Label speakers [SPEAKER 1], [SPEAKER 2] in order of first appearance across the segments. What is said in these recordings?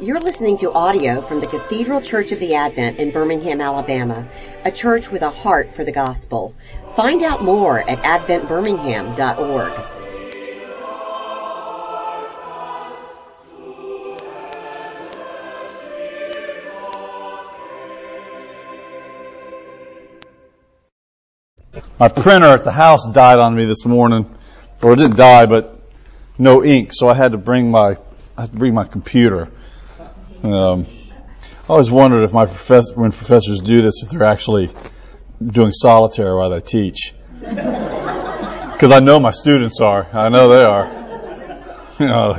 [SPEAKER 1] You're listening to audio from the Cathedral Church of the Advent in Birmingham, Alabama, a church with a heart for the gospel. Find out more at adventbirmingham.org.
[SPEAKER 2] My printer at the house died on me this morning, or it didn't die, but no ink, so I had to bring my I had to bring my computer. Um, I always wondered if my professor, when professors do this, if they're actually doing solitaire while they teach, because I know my students are. I know they are. You know,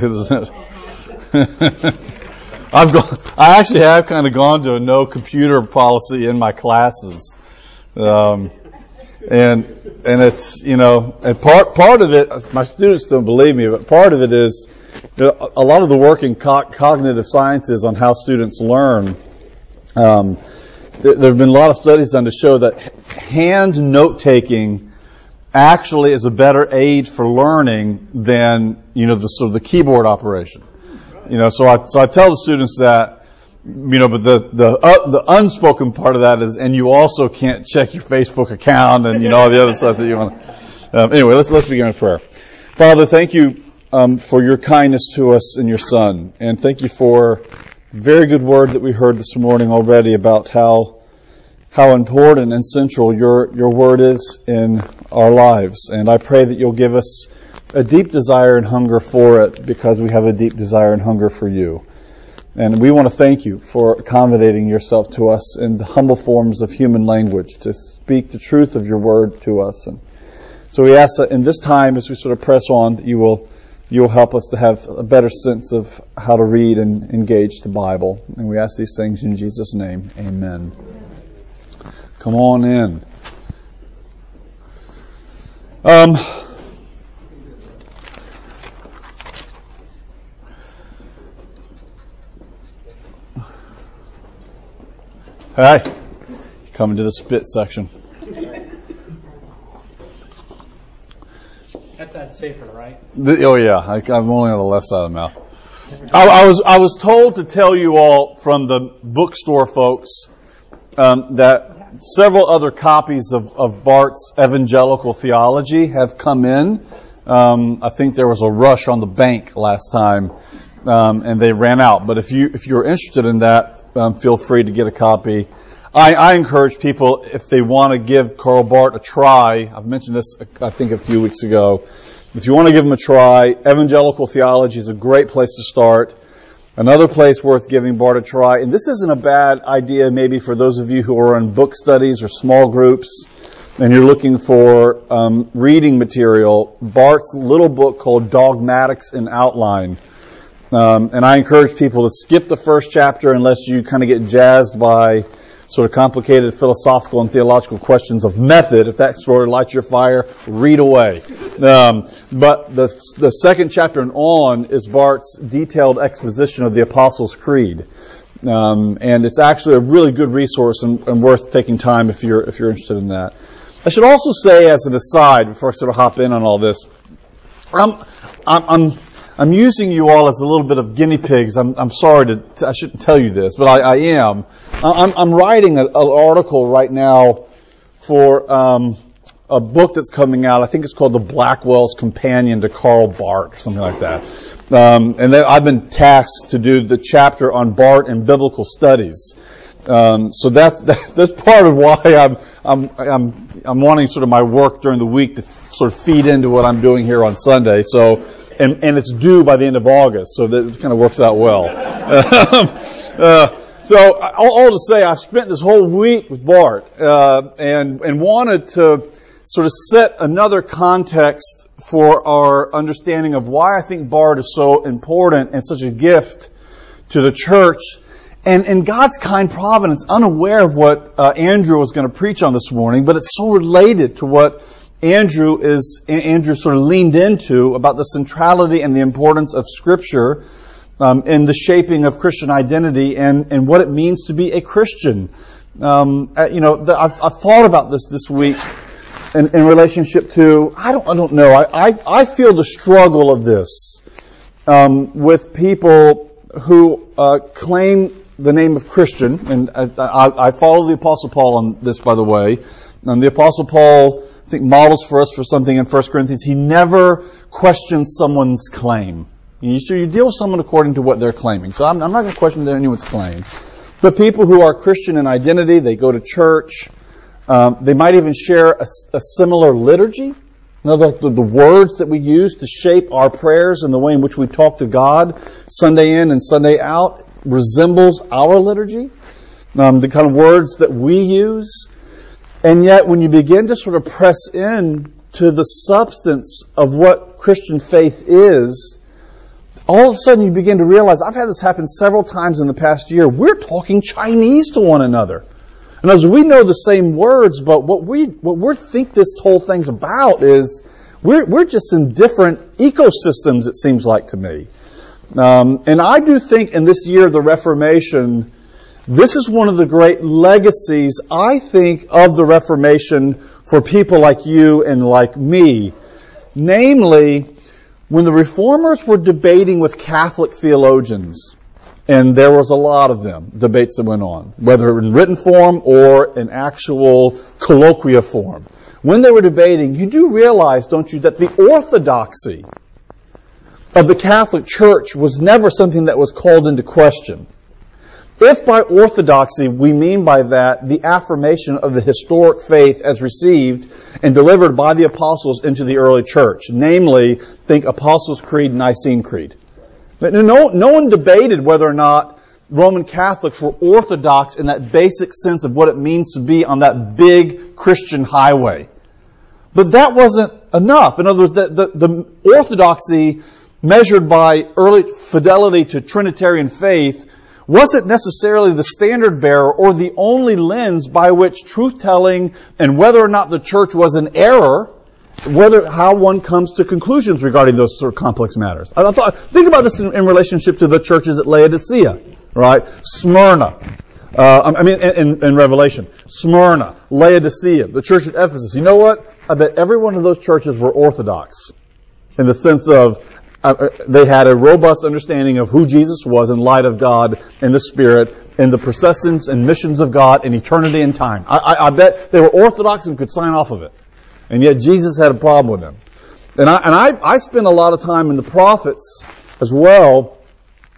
[SPEAKER 2] I've gone. I actually have kind of gone to a no computer policy in my classes. Um, and and it's you know and part part of it my students don't believe me but part of it is a lot of the work in co- cognitive sciences on how students learn um, there, there have been a lot of studies done to show that hand note taking actually is a better aid for learning than you know the sort of the keyboard operation you know so I so I tell the students that you know, but the the uh, the unspoken part of that is, and you also can't check your Facebook account and you know all the other stuff that you want. Um, anyway, let's let's begin in prayer. Father, thank you um, for your kindness to us and your Son, and thank you for very good word that we heard this morning already about how how important and central your your word is in our lives. And I pray that you'll give us a deep desire and hunger for it because we have a deep desire and hunger for you. And we want to thank you for accommodating yourself to us in the humble forms of human language to speak the truth of your word to us. And so we ask that in this time, as we sort of press on, that you will you will help us to have a better sense of how to read and engage the Bible. And we ask these things in Jesus' name. Amen. Come on in. Um, Hi. Coming to the spit section.
[SPEAKER 3] Safer, right?
[SPEAKER 2] The, oh yeah, I, am only on the left side of the mouth. I, I, was I was told to tell you all from the bookstore folks um, that several other copies of, of Barth's Evangelical Theology have come in. Um, I think there was a rush on the bank last time, um, and they ran out. But if you if you're interested in that, um, feel free to get a copy. I, I encourage people if they want to give Karl Barth a try. I've mentioned this I think a few weeks ago. If you want to give them a try, evangelical theology is a great place to start. Another place worth giving Barth a try, and this isn't a bad idea maybe for those of you who are in book studies or small groups and you're looking for um, reading material, Barth's little book called Dogmatics in Outline um, and I encourage people to skip the first chapter unless you kind of get jazzed by sort of complicated philosophical and theological questions of method. If that sort of lights your fire, read away. Um, but the, the second chapter and on is Barth's detailed exposition of the Apostles' Creed. Um, and it's actually a really good resource and, and, worth taking time if you're if you're interested in that. I should also say, as an aside, before I sort of hop in on all this, I'm I'm, I'm I'm using you all as a little bit of guinea pigs. I'm, I'm sorry to, I shouldn't tell you this, but I, I am. I'm, I'm writing an article right now for um, a book that's coming out. I think it's called The Blackwell's Companion to Karl Barth, something like that. Um, and I've been tasked to do the chapter on Barth and biblical studies. Um, so that's that's part of why I'm I'm I'm I'm wanting sort of my work during the week to sort of feed into what I'm doing here on Sunday. So and, and it's due by the end of August, so that kind of works out well. uh, so all, all, to say, I spent this whole week with Barth uh, and and wanted to sort of set another context for our understanding of why I think Barth is so important and such a gift to the church. And in God's kind providence, unaware of what uh, Andrew was going to preach on this morning, but it's so related to what Andrew is Andrew sort of leaned into about the centrality and the importance of Scripture um, in the shaping of Christian identity and, and what it means to be a Christian. Um, uh, you know, the, I've, I've, thought about this this week in, in relationship to I don't I don't know I I, I feel the struggle of this um, with people who uh, claim the name of Christian, and I, I, I, follow the Apostle Paul on this, by the way. And the Apostle Paul, think, models for us for something in 1 Corinthians. He never questions someone's claim. You, so you deal with someone according to what they're claiming. So I'm, I'm not going to question anyone's claim. But people who are Christian in identity, they go to church, um, they might even share a, a similar liturgy. You know, the, the, the, words that we use to shape our prayers and the way in which we talk to God Sunday in and Sunday out resembles our liturgy. Um, the kind of words that we use. And yet, when you begin to sort of press in to the substance of what Christian faith is, all of a sudden you begin to realize, I've had this happen several times in the past year, we're talking Chinese to one another. And as we know the same words, but what we what we think this whole thing's about is we're we're just in different ecosystems. It seems like to me, um, and I do think in this year of the Reformation, this is one of the great legacies I think of the Reformation for people like you and like me, namely when the reformers were debating with Catholic theologians, and there was a lot of them, debates that went on, whether in written form or in actual colloquia form. When they were debating, you do realize, don't you, that the orthodoxy of the Catholic Church was never something that was called into question. If by orthodoxy we mean by that the affirmation of the historic faith as received and delivered by the apostles into the early church, namely, think Apostles' Creed, Nicene Creed. No, no one debated whether or not Roman Catholics were orthodox in that basic sense of what it means to be on that big Christian highway. But that wasn't enough. In other words, the, the, the orthodoxy measured by early fidelity to Trinitarian faith wasn't necessarily the standard bearer or the only lens by which truth telling and whether or not the church was an error, whether how one comes to conclusions regarding those sort of complex matters. I thought, think about this in, in relationship to the churches at Laodicea, right? Smyrna. Uh, I mean, in, in, Revelation, Smyrna, Laodicea, the church at Ephesus. You know what? I bet every one of those churches were orthodox in the sense of uh, uh, they had a robust understanding of who Jesus was in light of God and the Spirit and the processions and missions of God in eternity and time. I, I, I, bet they were orthodox and could sign off of it. And yet Jesus had a problem with them. And I, and I, I spent a lot of time in the prophets as well,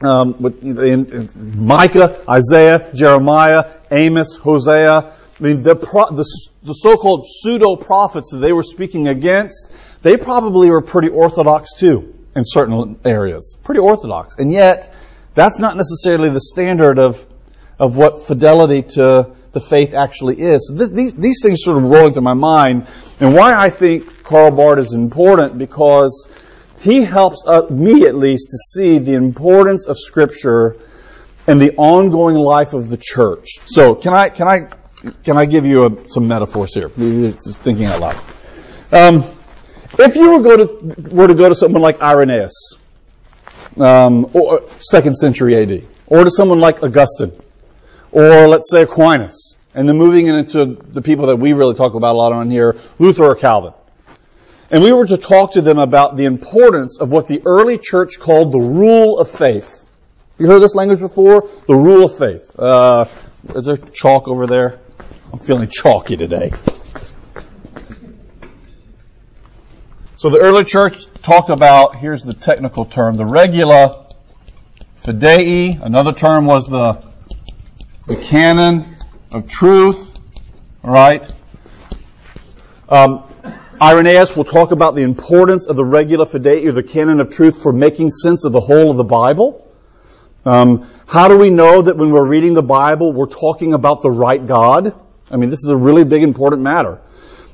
[SPEAKER 2] um, with, in, in Micah, Isaiah, Jeremiah, Amos, Hosea. I mean, the, pro, the, the so-called pseudo-prophets that they were speaking against, they probably were pretty orthodox too in certain areas. Pretty orthodox. And yet, that's not necessarily the standard of, of what fidelity to the faith actually is. So this, these, these things sort of roll into my mind. And why I think Karl Barth is important because he helps uh, me at least to see the importance of Scripture and the ongoing life of the church. So can I, can I, can I give you a, some metaphors here? Just thinking out loud. Um, if you were, to, were to go to someone like Irenaeus, um, or second century AD, or to someone like Augustine, or let's say Aquinas, and then moving into the people that we really talk about a lot on here, Luther or Calvin, and we were to talk to them about the importance of what the early church called the rule of faith. You heard this language before? The rule of faith. Uh, is there chalk over there? I'm feeling chalky today. So the early church talked about, here's the technical term, the regula fidei. Another term was the, the canon of truth, right? Um, Irenaeus will talk about the importance of the regula fidei, or the canon of truth, for making sense of the whole of the Bible. Um, how do we know that when we're reading the Bible, we're talking about the right God? I mean, this is a really big, important matter.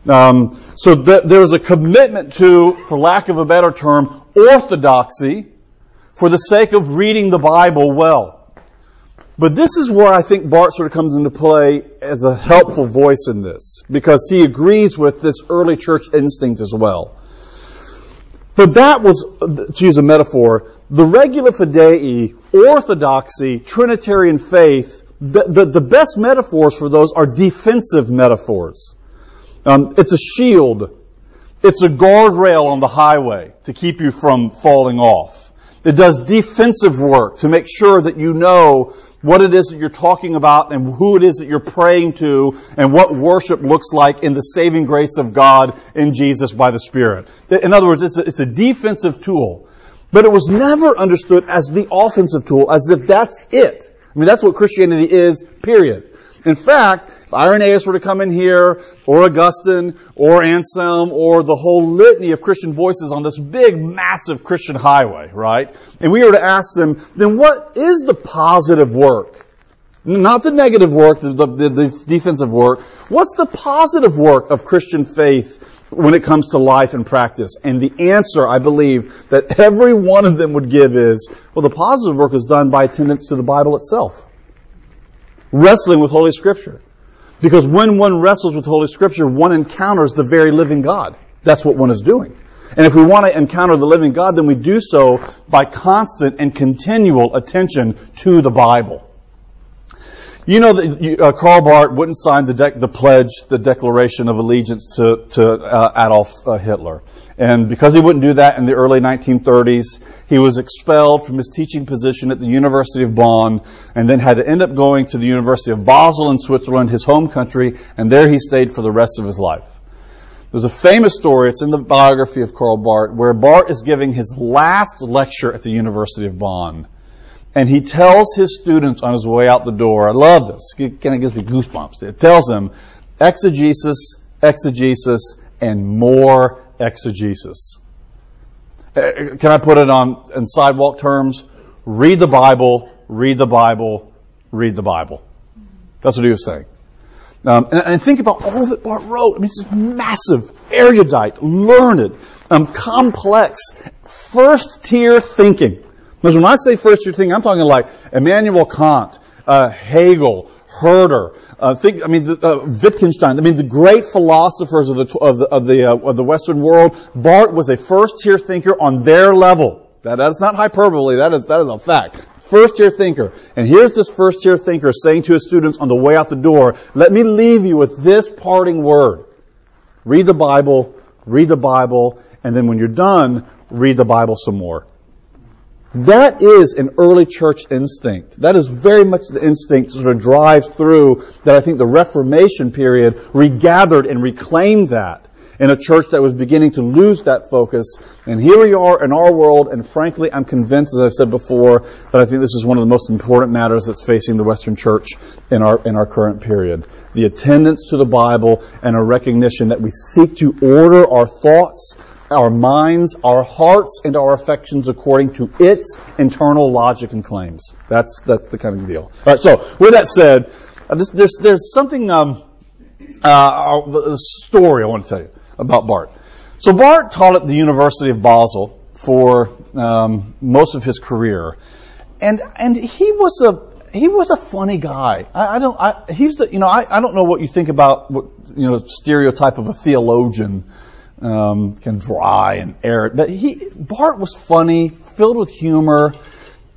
[SPEAKER 2] Um, so th- there's a commitment to, for lack of a better term, orthodoxy for the sake of reading the Bible well. But this is where I think Barth sort of comes into play as a helpful voice in this, because he agrees with this early church instinct as well. But that was, to use a metaphor, the regula fidei, orthodoxy, Trinitarian faith, the, the, the best metaphors for those are defensive metaphors. Um, it's a shield. It's a guardrail on the highway to keep you from falling off. It does defensive work to make sure that you know what it is that you're talking about and who it is that you're praying to and what worship looks like in the saving grace of God in Jesus by the Spirit. In other words, it's a, it's a defensive tool. But it was never understood as the offensive tool, as if that's it. I mean, that's what Christianity is, period. In fact, if Irenaeus were to come in here, or Augustine, or Anselm, or the whole litany of Christian voices on this big, massive Christian highway, right? And we were to ask them, then what is the positive work? Not the negative work, the, the, the defensive work. What's the positive work of Christian faith when it comes to life and practice? And the answer, I believe, that every one of them would give is, well, the positive work is done by attendance to the Bible itself. Wrestling with Holy Scripture. Because when one wrestles with Holy Scripture, one encounters the very living God. That's what one is doing. And if we want to encounter the living God, then we do so by constant and continual attention to the Bible. You know that uh, Karl Barth wouldn't sign the, de- the pledge, the Declaration of Allegiance to, to uh, Adolf uh, Hitler. And because he wouldn't do that in the early 1930s, he was expelled from his teaching position at the University of Bonn and then had to end up going to the University of Basel in Switzerland, his home country, and there he stayed for the rest of his life. There's a famous story, it's in the biography of Karl Barth, where Barth is giving his last lecture at the University of Bonn. And he tells his students on his way out the door, I love this, it kind of gives me goosebumps. It tells them, exegesis, exegesis, and more exegesis. Uh, can I put it on in sidewalk terms? Read the Bible, read the Bible, read the Bible. That's what he was saying. Um, and, and, think about all that Barth wrote. I mean, it's massive, erudite, learned, um, complex, first tier thinking. Because when I say first tier thinking, I'm talking like Immanuel Kant, uh, Hegel, Herder, uh, think, I mean, uh, Wittgenstein. I mean, the great philosophers of the of the of the, uh, of the Western world. Barth was a first-tier thinker on their level. That, that's not hyperbole. That is that is a fact. First-tier thinker. And here's this first-tier thinker saying to his students on the way out the door, "Let me leave you with this parting word: Read the Bible, read the Bible, and then when you're done, read the Bible some more." That is an early church instinct. That is very much the instinct sort of drives through that I think the Reformation period regathered and reclaimed that in a church that was beginning to lose that focus. And here we are in our world, and frankly, I'm convinced, as I've said before, that I think this is one of the most important matters that's facing the Western church in our, in our current period. The attendance to the Bible and a recognition that we seek to order our thoughts our minds, our hearts, and our affections according to its internal logic and claims. That's that's the kind of deal. All right. So with that said, uh, this, there's there's something um, uh, a story I want to tell you about Barth. So Barth taught at the University of Basel for um, most of his career, and and he was a he was a funny guy. I, I don't. I, he's the, you know. I, I don't know what you think about what you know stereotype of a theologian um, kind of dry and arid. But he, Barth was funny, filled with humor.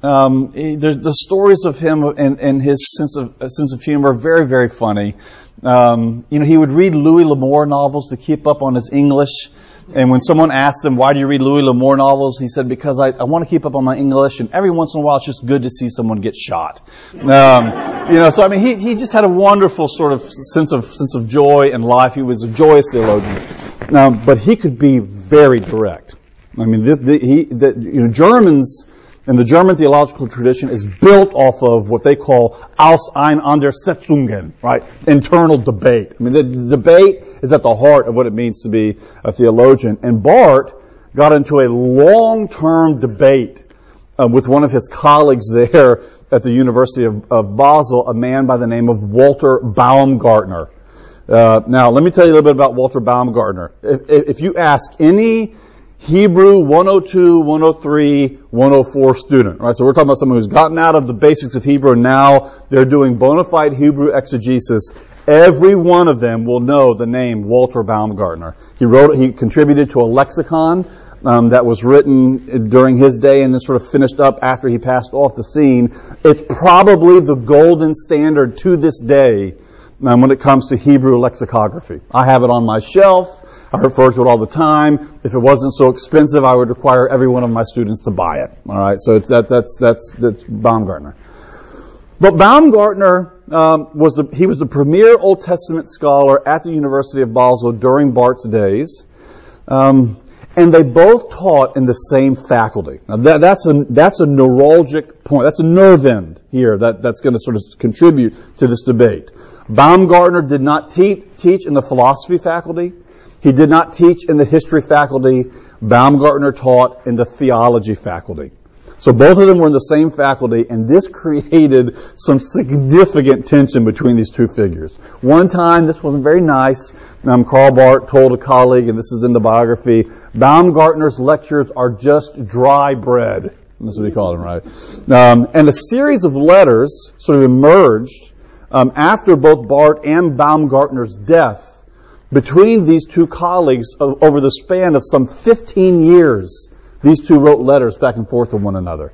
[SPEAKER 2] Um, he, the stories of him and, and his sense of sense of humor very very funny. Um, you know, he would read Louis L'Amour novels to keep up on his English. And when someone asked him, why do you read Louis L'Amour novels? He said, because I, I want to keep up on my English and every once in a while it's just good to see someone get shot. Um, you know, so I mean, he, he just had a wonderful sort of sense of, sense of joy and life. He was a joyous theologian. But he could be very direct. I mean, the, the, he, the, you know, Germans, and the German theological tradition is built off of what they call Auseinandersetzungen, right? Internal debate. I mean, the, the debate is at the heart of what it means to be a theologian. And Barth got into a long-term debate uh, with one of his colleagues there at the University of, of, Basel, a man by the name of Walter Baumgartner. Uh, now, let me tell you a little bit about Walter Baumgartner. If, if you ask any Hebrew 102, 103, 104 student, right? So we're talking about someone who's gotten out of the basics of Hebrew and now they're doing bona fide Hebrew exegesis. Every one of them will know the name Walter Baumgartner. He wrote, he contributed to a lexicon um, that was written during his day and then sort of finished up after he passed off the scene. It's probably the golden standard to this day um, when it comes to Hebrew lexicography. I have it on my shelf. I refer to it all the time. If it wasn't so expensive, I would require every one of my students to buy it. All right, so that, that's that's that's Baumgartner. But Baumgartner um, was the he was the premier Old Testament scholar at the University of Basel during Barth's days. Um, and they both taught in the same faculty. Now that, that's a that's a neuralgic point. That's a nerve end here that, that's going to sort of contribute to this debate. Baumgartner did not te- teach in the philosophy faculty. He did not teach in the history faculty. Baumgartner taught in the theology faculty. So both of them were in the same faculty, and this created some significant tension between these two figures. One time, this wasn't very nice. Um, Karl Barth told a colleague, and this is in the biography, Baumgartner's lectures are just dry bread. That's what he called them, right? Um, and a series of letters sort of emerged um, after both Barth and Baumgartner's death between these two colleagues over the span of some 15 years these two wrote letters back and forth to one another.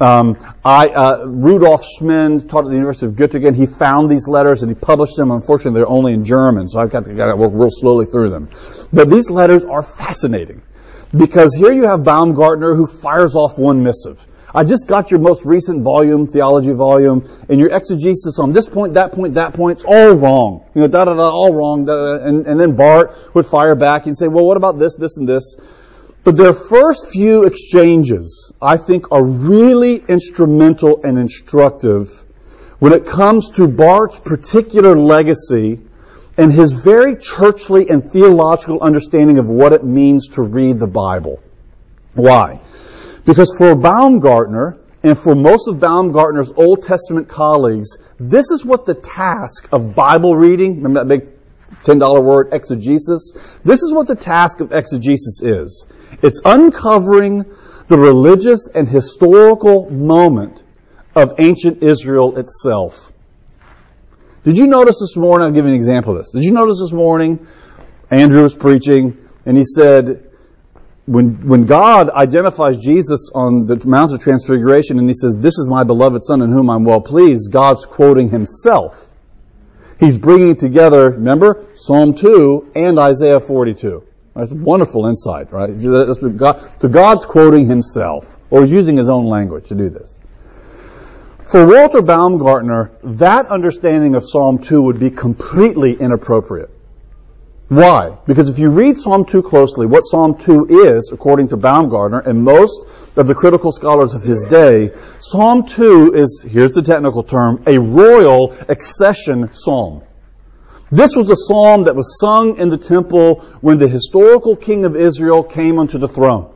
[SPEAKER 2] Um, I, uh, Rudolf Smend taught at the University of Göttingen. He found these letters and he published them. Unfortunately, they're only in German, so I've got to, got to work real slowly through them. But these letters are fascinating because here you have Baumgartner who fires off one missive. I just got your most recent volume, theology volume, and your exegesis on this point, that point, that point, it's all wrong. You know, da da da, all wrong. Da, da, and, and then Barth would fire back and say, well, what about this, this, and this? But their first few exchanges, I think, are really instrumental and instructive when it comes to Barth's particular legacy and his very churchly and theological understanding of what it means to read the Bible. Why? Because for Baumgartner, and for most of Baumgartner's Old Testament colleagues, this is what the task of Bible reading, remember that big $10 word, exegesis? This is what the task of exegesis is. It's uncovering the religious and historical moment of ancient Israel itself. Did you notice this morning? I'll give you an example of this. Did you notice this morning? Andrew was preaching, and he said, when, when God identifies Jesus on the Mount of Transfiguration and he says, This is my beloved Son in whom I'm well pleased, God's quoting himself. He's bringing together, remember, Psalm 2 and Isaiah 42. That's wonderful insight, right? So God's quoting himself, or he's using his own language to do this. For Walter Baumgartner, that understanding of Psalm 2 would be completely inappropriate. Why? Because if you read Psalm 2 closely, what Psalm 2 is, according to Baumgartner and most of the critical scholars of his day, Psalm 2 is, here's the technical term, a royal accession psalm. This was a psalm that was sung in the temple when the historical king of Israel came onto the throne.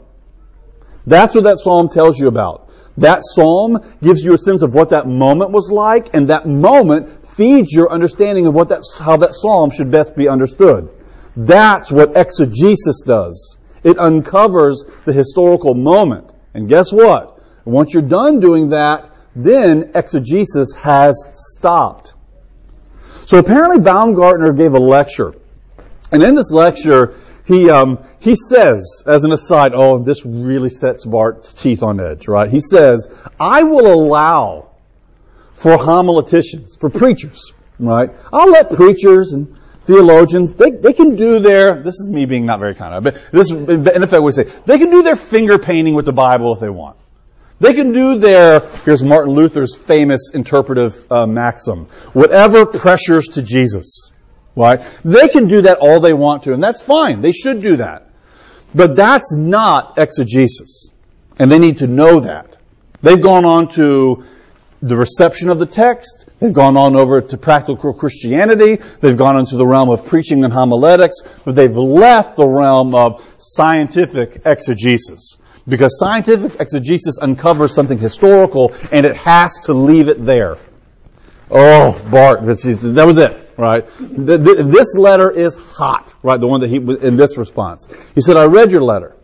[SPEAKER 2] That's what that psalm tells you about. That psalm gives you a sense of what that moment was like, and that moment feeds your understanding of what that, how that psalm should best be understood. That's what exegesis does. It uncovers the historical moment. And guess what? Once you're done doing that, then exegesis has stopped. So apparently Baumgartner gave a lecture. And in this lecture, he, um, he says, as an aside, oh, this really sets Barth's teeth on edge, right? He says, I will allow for homileticians, for preachers, right? I'll let preachers and theologians, they, they can do their, this is me being not very kind of, but this, in effect, we say, they can do their finger painting with the Bible if they want. They can do their, here's Martin Luther's famous interpretive uh, maxim, whatever pressures to Jesus. Right? They can do that all they want to, and that's fine. They should do that. But that's not exegesis. And they need to know that. They've gone on to the reception of the text. They've gone on over to practical Christianity. They've gone into the realm of preaching and homiletics, but they've left the realm of scientific exegesis. Because scientific exegesis uncovers something historical and it has to leave it there. Oh, Barth, that was it, right? This letter is hot, right? The one that he, in this response. He said, I read your letter.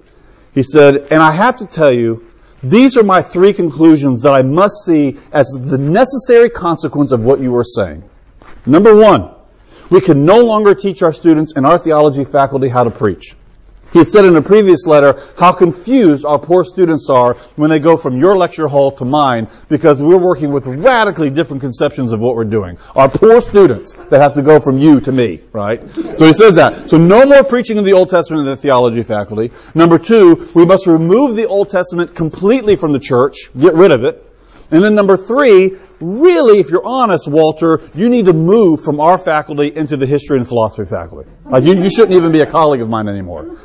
[SPEAKER 2] He said, and I have to tell you, these are my three conclusions that I must see as the necessary consequence of what you were saying. Number one, we can no longer teach our students and our theology faculty how to preach. He had said in a previous letter how confused our poor students are when they go from your lecture hall to mine because we're working with radically different conceptions of what we're doing. Our poor students that have to go from you to me, right? So he says that. So no more preaching in the Old Testament in the theology faculty. Number two, we must remove the Old Testament completely from the church, get rid of it. And then number three, really, if you're honest, Walter, you need to move from our faculty into the history and philosophy faculty. Like you, you shouldn't even be a colleague of mine anymore.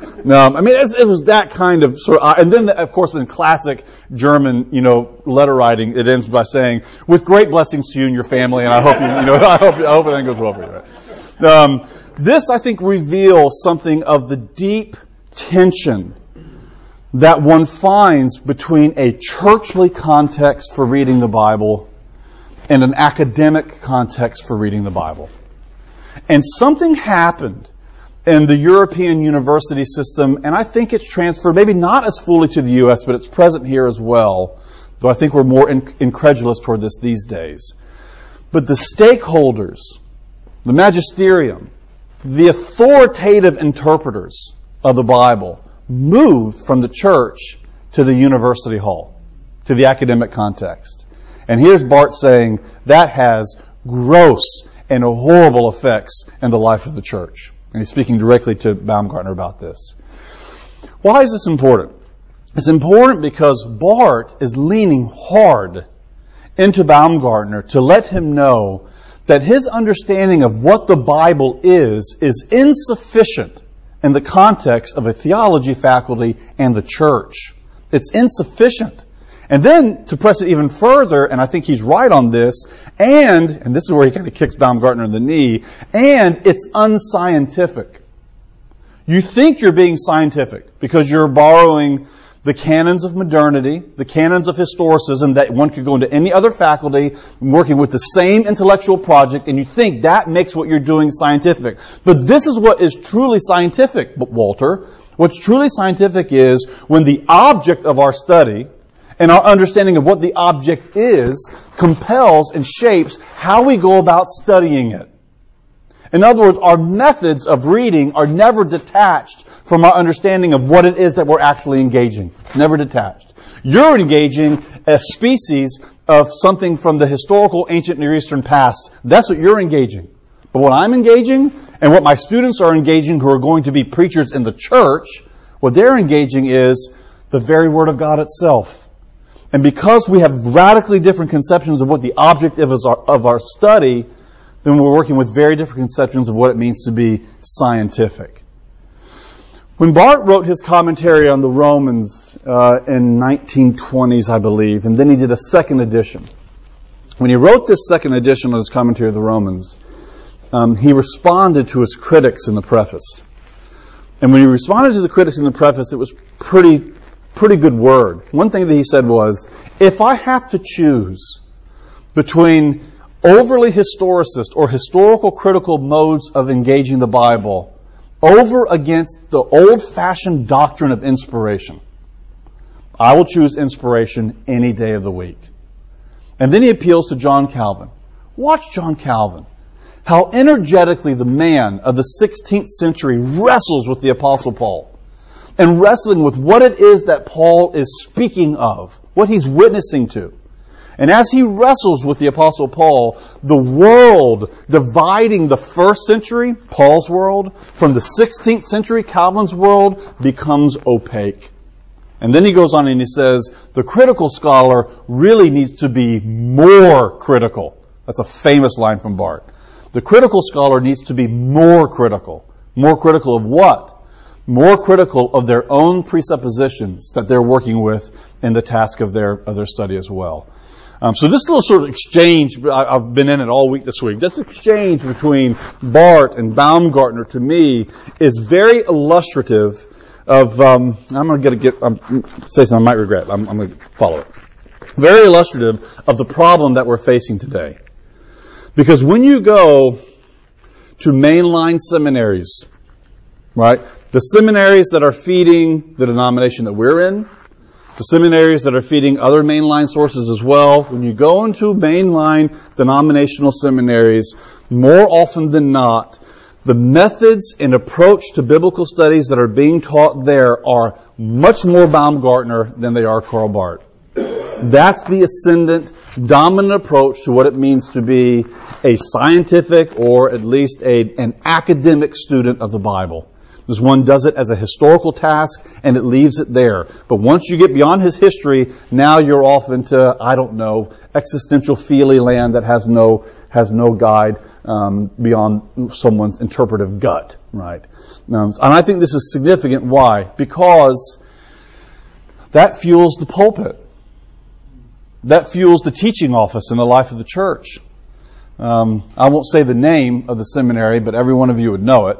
[SPEAKER 2] I mean it, was that kind of sort of, and then of course in classic German, you know, letter writing, it ends by saying, "With great blessings to you and your family, and I hope you, you know, I hope, I hope everything goes well for you." Right? Um, this, I think, reveals something of the deep tension that one finds between a churchly context for reading the Bible and an academic context for reading the Bible. And something happened in the European university system, and I think it's transferred, maybe not as fully to the U.S., but it's present here as well, though I think we're more incredulous toward this these days. But the stakeholders, the magisterium, the authoritative interpreters of the Bible moved from the church to the university hall, to the academic context. And here's Barth saying that has gross and horrible effects in the life of the church. And he's speaking directly to Baumgartner about this. Why is this important? It's important because Barth is leaning hard into Baumgartner to let him know that his understanding of what the Bible is is insufficient in the context of a theology faculty and the church. It's insufficient. And then to press it even further, and I think he's right on this, and, and this is where he kind of kicks Baumgartner in the knee, and it's unscientific. You think you're being scientific because you're borrowing the canons of modernity, the canons of historicism that one could go into any other faculty working with the same intellectual project, and you think that makes what you're doing scientific. But this is what is truly scientific, Walter. What's truly scientific is when the object of our study, and our understanding of what the object is compels and shapes how we go about studying it. In other words, our methods of reading are never detached from our understanding of what it is that we're actually engaging. It's never detached. You're engaging a species of something from the historical ancient Near Eastern past. That's what you're engaging. But what I'm engaging and what my students are engaging who are going to be preachers in the church, what they're engaging is the very Word of God itself. And because we have radically different conceptions of what the object of our, of our study, then we're working with very different conceptions of what it means to be scientific. When Barth wrote his commentary on the Romans uh, in 1920s, I believe, and then he did a second edition. When he wrote this second edition of his commentary of the Romans, um, he responded to his critics in the preface. And when he responded to the critics in the preface, it was pretty pretty good word. One thing that he said was, if I have to choose between overly historicist or historical critical modes of engaging the Bible over against the old fashioned doctrine of inspiration, I will choose inspiration any day of the week. And then he appeals to John Calvin. Watch John Calvin. How energetically the man of the 16th century wrestles with the Apostle Paul and wrestling with what it is that Paul is speaking of, what he's witnessing to. And as he wrestles with the Apostle Paul, the world dividing the first century, Paul's world, from the 16th century, Calvin's world, becomes opaque. And then he goes on and he says, the critical scholar really needs to be more critical. That's a famous line from Barth. The critical scholar needs to be more critical. More critical of what? more critical of their own presuppositions that they're working with in the task of their, of their study as well. Um, so this little sort of exchange, I, have been in it all week this week. This exchange between Barth and Baumgartner to me is very illustrative of. Um, I'm going to get um, say something I might regret. I'm, I'm going to follow it. Very illustrative of the problem that we're facing today, because when you go to mainline seminaries, right? The seminaries that are feeding the denomination that we're in, the seminaries that are feeding other mainline sources as well, when you go into mainline denominational seminaries, more often than not, the methods and approach to biblical studies that are being taught there are much more Baumgartner than they are Karl Barth. That's the ascendant, dominant approach to what it means to be a scientific or at least a, an academic student of the Bible. This one does it as a historical task and it leaves it there. But once you get beyond his history, now you're off into, I don't know, existential feely land that has no, has no guide um, beyond someone's interpretive gut, right? Um, and I think this is significant. Why? Because that fuels the pulpit. That fuels the teaching office in the life of the church. Um, I won't say the name of the seminary, but every one of you would know it.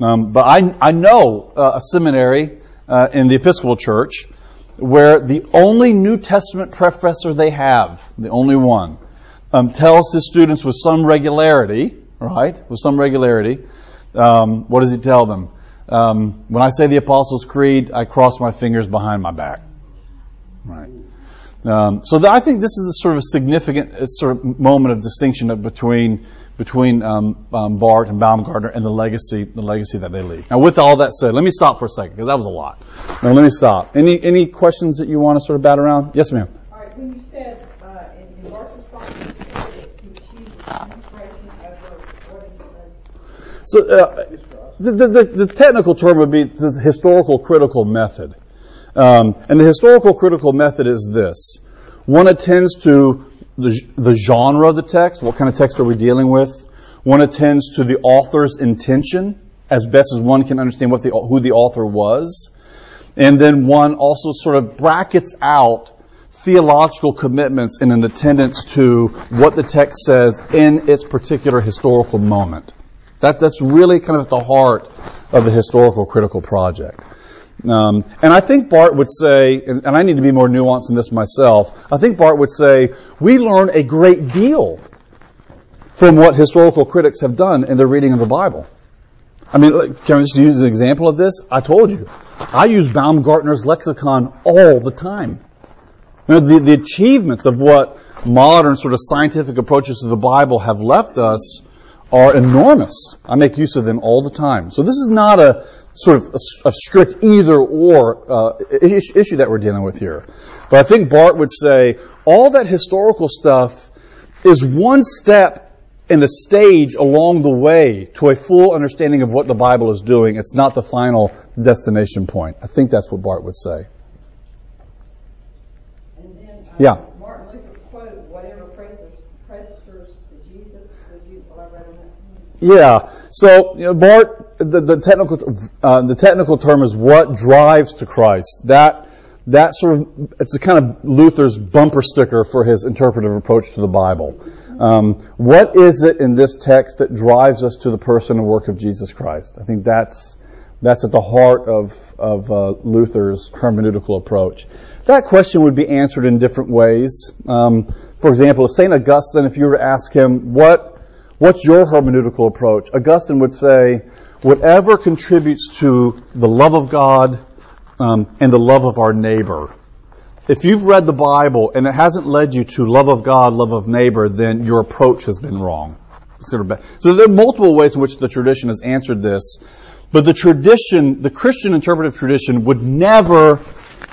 [SPEAKER 2] Um, but I, I know uh, a seminary uh, in the Episcopal Church where the only New Testament professor they have, the only one, um, tells his students with some regularity, right? With some regularity, um, what does he tell them? Um, when I say the Apostles' Creed, I cross my fingers behind my back. Right. Um, so I think this is a sort of a significant sort of moment of distinction between between um, um, Barth and Baumgartner and the legacy the legacy that they leave. Now, with all that said, let me stop for a second because that was a lot. Now, let me stop. Any any questions that you want to sort of bat around? Yes,
[SPEAKER 3] ma'am. All right. When you said uh, in, in Barth's response,
[SPEAKER 2] so uh, the, the, the technical term would be the historical critical method. Um, and the historical critical method is this. One attends to the, the genre of the text. What kind of text are we dealing with? One attends to the author's intention as best as one can understand what the, who the author was. And then one also sort of brackets out theological commitments in an attendance to what the text says in its particular historical moment. That, that's really kind of at the heart of the historical critical project. Um, and I think Barth would say, and, and I need to be more nuanced in this myself, I think Barth would say, we learn a great deal from what historical critics have done in their reading of the Bible. I mean, can I just use an example of this? I told you. I use Baumgartner's lexicon all the time. You know, the, the achievements of what modern sort of scientific approaches to the Bible have left us are enormous. I make use of them all the time. So this is not a sort of a, a strict either or uh, issue that we're dealing with here. But I think Barth would say all that historical stuff is one step in a stage along the way to a full understanding of what the Bible is doing. It's not the final destination point. I think that's what Barth would say.
[SPEAKER 3] Then, uh,
[SPEAKER 2] yeah. Yeah. So, you know, Barth, the, the technical, uh, the technical term is what drives to Christ. That, that sort of, it's a kind of Luther's bumper sticker for his interpretive approach to the Bible. Um, what is it in this text that drives us to the person and work of Jesus Christ? I think that's, that's at the heart of, of uh, Luther's hermeneutical approach. That question would be answered in different ways. Um, for example, St. Augustine, if you were to ask him, what What's your hermeneutical approach? Augustine would say, whatever contributes to the love of God um, and the love of our neighbor. If you've read the Bible and it hasn't led you to love of God, love of neighbor, then your approach has been wrong. So there are multiple ways in which the tradition has answered this, but the tradition, the Christian interpretive tradition, would never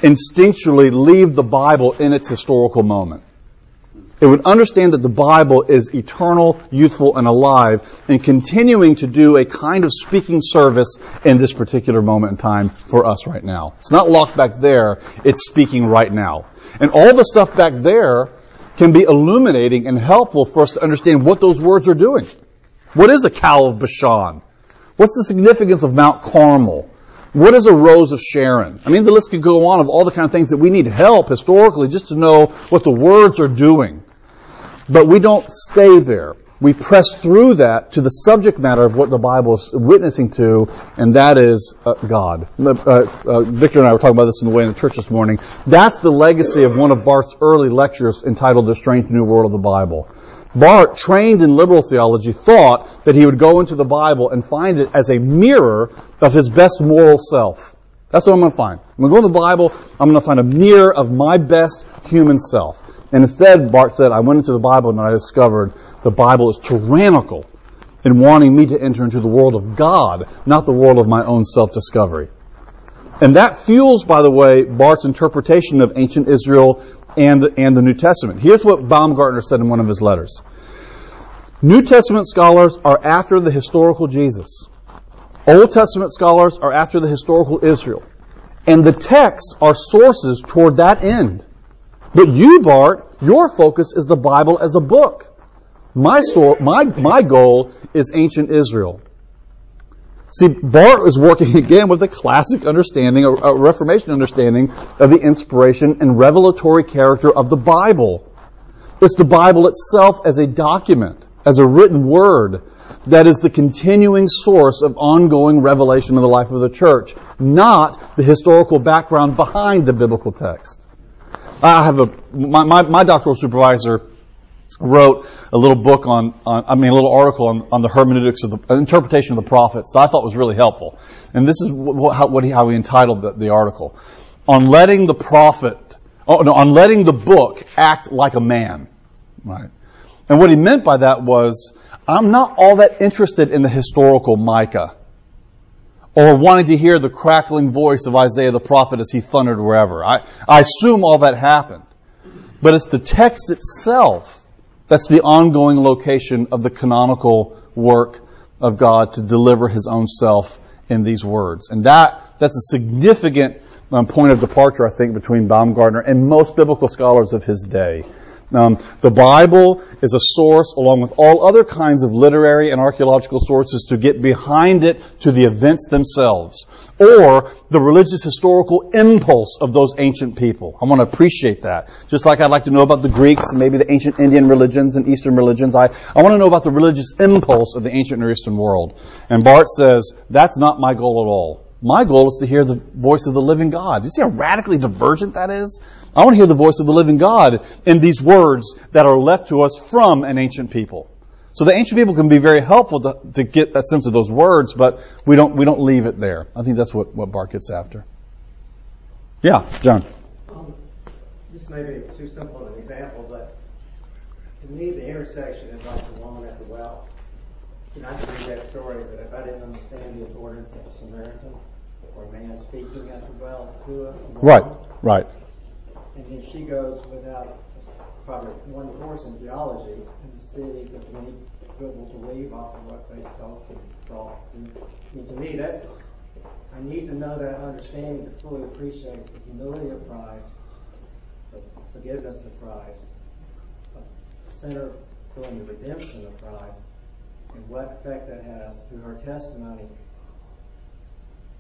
[SPEAKER 2] instinctually leave the Bible in its historical moment. It would understand that the Bible is eternal, youthful, and alive, and continuing to do a kind of speaking service in this particular moment in time for us right now. It's not locked back there, it's speaking right now. And all the stuff back there can be illuminating and helpful for us to understand what those words are doing. What is a cow of Bashan? What's the significance of Mount Carmel? What is a rose of Sharon? I mean, the list could go on of all the kind of things that we need help historically just to know what the words are doing. But we don't stay there. We press through that to the subject matter of what the Bible is witnessing to, and that is uh, God. Uh, uh, Victor and I were talking about this in the way in the church this morning. That's the legacy of one of Barth's early lectures entitled The Strange New World of the Bible. Barth, trained in liberal theology, thought that he would go into the Bible and find it as a mirror of his best moral self. That's what I'm going to find. I'm going to go in the Bible, I'm going to find a mirror of my best human self. And instead, Barth said, I went into the Bible and I discovered the Bible is tyrannical in wanting me to enter into the world of God, not the world of my own self-discovery. And that fuels, by the way, Barth's interpretation of ancient Israel and, and the New Testament. Here's what Baumgartner said in one of his letters. New Testament scholars are after the historical Jesus. Old Testament scholars are after the historical Israel. And the texts are sources toward that end. But you, Barth, your focus is the Bible as a book. My, sor- my, my goal is ancient Israel. See, Barth is working again with a classic understanding, a, a Reformation understanding of the inspiration and revelatory character of the Bible. It's the Bible itself as a document, as a written word, that is the continuing source of ongoing revelation of the life of the church, not the historical background behind the biblical text. I have a, my, my, my doctoral supervisor wrote a little book on, on, I mean, a little article on, on the hermeneutics of the uh, interpretation of the prophets that I thought was really helpful. And this is what, how, what he, how he entitled the, the article on letting the prophet, oh, no, on letting the book act like a man, right? And what he meant by that was, I'm not all that interested in the historical Micah or wanting to hear the crackling voice of Isaiah the prophet as he thundered wherever. I, I assume all that happened. But it's the text itself that's the ongoing location of the canonical work of God to deliver his own self in these words. And that, that's a significant um, point of departure, I think, between Baumgartner and most biblical scholars of his day. Um, the Bible is a source, along with all other kinds of literary and archaeological sources, to get behind it to the events themselves, or the religious historical impulse of those ancient people. I want to appreciate that. Just like I'd like to know about the Greeks and maybe the ancient Indian religions and Eastern religions, I, I want to know about the religious impulse of the ancient Near Eastern world. And Barth says, that's not my goal at all. My goal is to hear the voice of the living God. You see how radically divergent that is? I want to hear the voice of the living God in these words that are left to us from an ancient people. So the ancient people can be very helpful to, to get that sense of those words, but we don't we don't leave it there. I think that's what, what Barth gets after. Yeah, John.
[SPEAKER 4] Um, this may be too simple an example, but to me the intersection is like the woman at the well. And I could read that story, but if I didn't understand the importance of the Samaritan or man speaking at the well to a woman,
[SPEAKER 2] Right, right.
[SPEAKER 4] and then she goes without probably one course in theology in the city, but many will believe off of what they talk and thought. And, to me, that's I need to know that understanding to fully appreciate the humility of Christ, the forgiveness of Christ, the sinner feeling the redemption of Christ, and what effect that has through her testimony.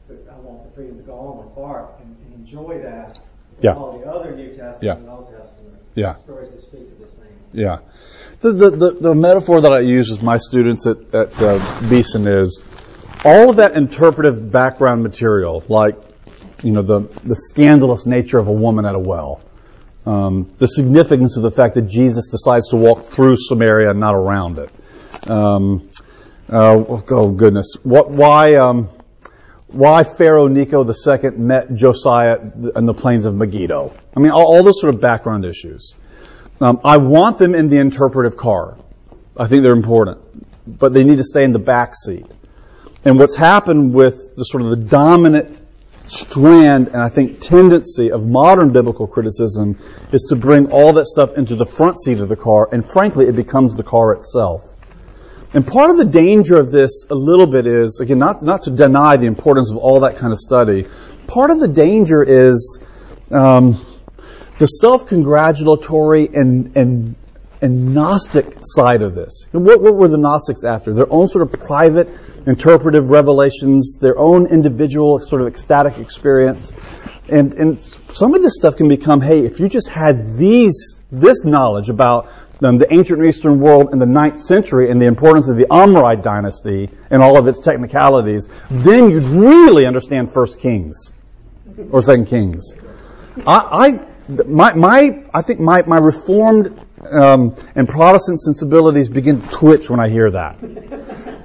[SPEAKER 4] But I want the freedom to go on with Barth and, and enjoy that. with
[SPEAKER 2] Yeah.
[SPEAKER 4] All the other New Testament
[SPEAKER 2] Yeah.
[SPEAKER 4] and Old Testament
[SPEAKER 2] Yeah.
[SPEAKER 4] stories that speak to this thing.
[SPEAKER 2] Yeah. The, the, the, the metaphor that I use with my students at, at uh, Beeson is all of that interpretive background material, like, you know, the, the scandalous nature of a woman at a well, um, the significance of the fact that Jesus decides to walk through Samaria and not around it. Um, uh, oh goodness, what, why, um, why Pharaoh Necho II met Josiah in the plains of Megiddo. I mean, all, all those sort of background issues. Um, I want them in the interpretive car. I think they're important, but they need to stay in the back seat. And what's happened with the sort of the dominant strand and I think tendency of modern biblical criticism is to bring all that stuff into the front seat of the car, and frankly, it becomes the car itself. And part of the danger of this a little bit is, again, not, not to deny the importance of all that kind of study, part of the danger is um, the self-congratulatory and, and, and Gnostic side of this. What, what were the Gnostics after? Their own sort of private interpretive revelations, their own individual sort of ecstatic experience. And, and some of this stuff can become, hey, if you just had these, this knowledge about um, the ancient Eastern world in the ninth century and the importance of the Omride dynasty and all of its technicalities, then you'd really understand First Kings or Second Kings. I, I my, my, I think my, my reformed um, and Protestant sensibilities begin to twitch when I hear that.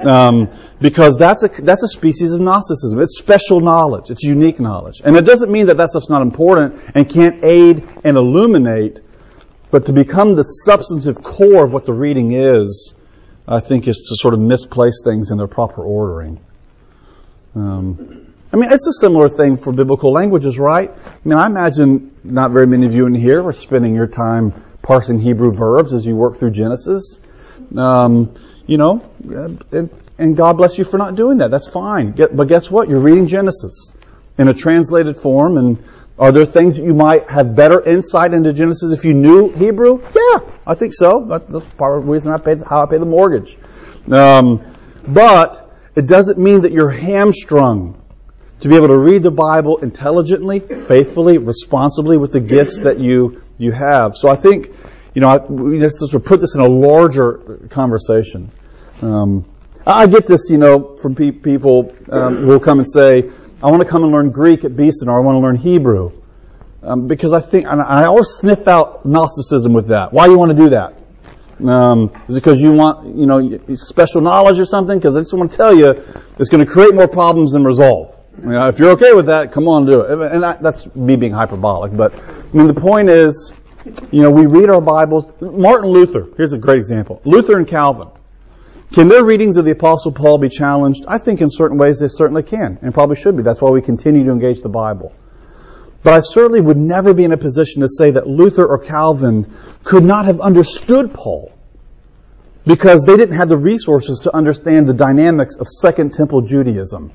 [SPEAKER 2] Um, because that's a, that's a species of Gnosticism. It's special knowledge. It's unique knowledge. And it doesn't mean that that stuff's not important and can't aid and illuminate, but to become the substantive core of what the reading is, I think, is to sort of misplace things in their proper ordering. Um, I mean, it's a similar thing for biblical languages, right? I mean, I imagine not very many of you in here are spending your time parsing Hebrew verbs as you work through Genesis. Um, you know, and, and, God bless you for not doing that. That's fine. But guess what? You're reading Genesis in a translated form, and are there things that you might have better insight into Genesis if you knew Hebrew? Yeah, I think so. That's, that's part of the reason I pay how I pay the mortgage. Um, but it doesn't mean that you're hamstrung to be able to read the Bible intelligently, faithfully, responsibly with the gifts that you you have. So I think, you know, we just sort of put this in a larger conversation. Um, I get this, you know, from pe- people um, who will come and say, I want to come and learn Greek at Beeson or I want to learn Hebrew. Um, because I think, and I always sniff out Gnosticism with that. Why do you want to do that? Um, is it because you want, you know, special knowledge or something? Because I just want to tell you, it's going to create more problems than resolve. You know, if you're okay with that, come on, do it. And I, that's me being hyperbolic. But I mean, the point is, you know, we read our Bibles. Martin Luther, here's a great example. Luther and Calvin. Can their readings of the Apostle Paul be challenged? I think in certain ways they certainly can, and probably should be. That's why we continue to engage the Bible. But I certainly would never be in a position to say that Luther or Calvin could not have understood Paul because they didn't have the resources to understand the dynamics of Second Temple Judaism.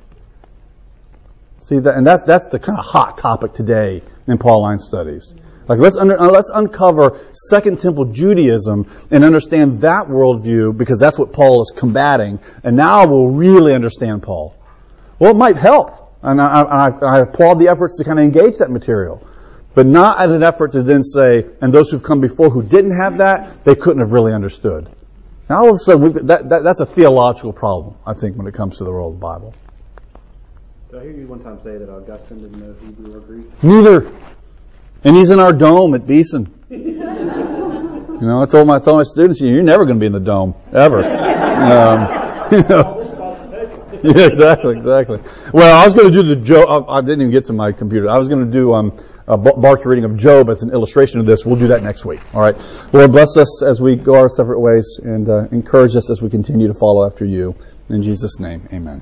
[SPEAKER 2] See that, and that, that's the kind of hot topic today in Pauline studies. Like let's under, uh, let's uncover Second Temple Judaism and understand that worldview because that's what Paul is combating. And now we'll really understand Paul. Well, it might help, and I, I, I applaud the efforts to kind of engage that material, but not at an effort to then say, and those who've come before who didn't have that, they couldn't have really understood. Now all of a sudden, that, that, that's a theological problem, I think, when it comes to the world of the Bible.
[SPEAKER 5] Did I hear you one time say that Augustine didn't know Hebrew or Greek?
[SPEAKER 2] Neither. And he's in our dome at Beeson. you know, I told my, I told my students, you're never going to be in the dome, ever. Um, you know. Yeah, exactly, exactly. Well, I was going to do the Job. I, didn't even get to my computer. I was going to do um, a Barth's reading of Job as an illustration of this. We'll do that next week. All right. Lord, bless us as we go our separate ways, and uh, encourage us as we continue to follow after you. In Jesus' name, Amen.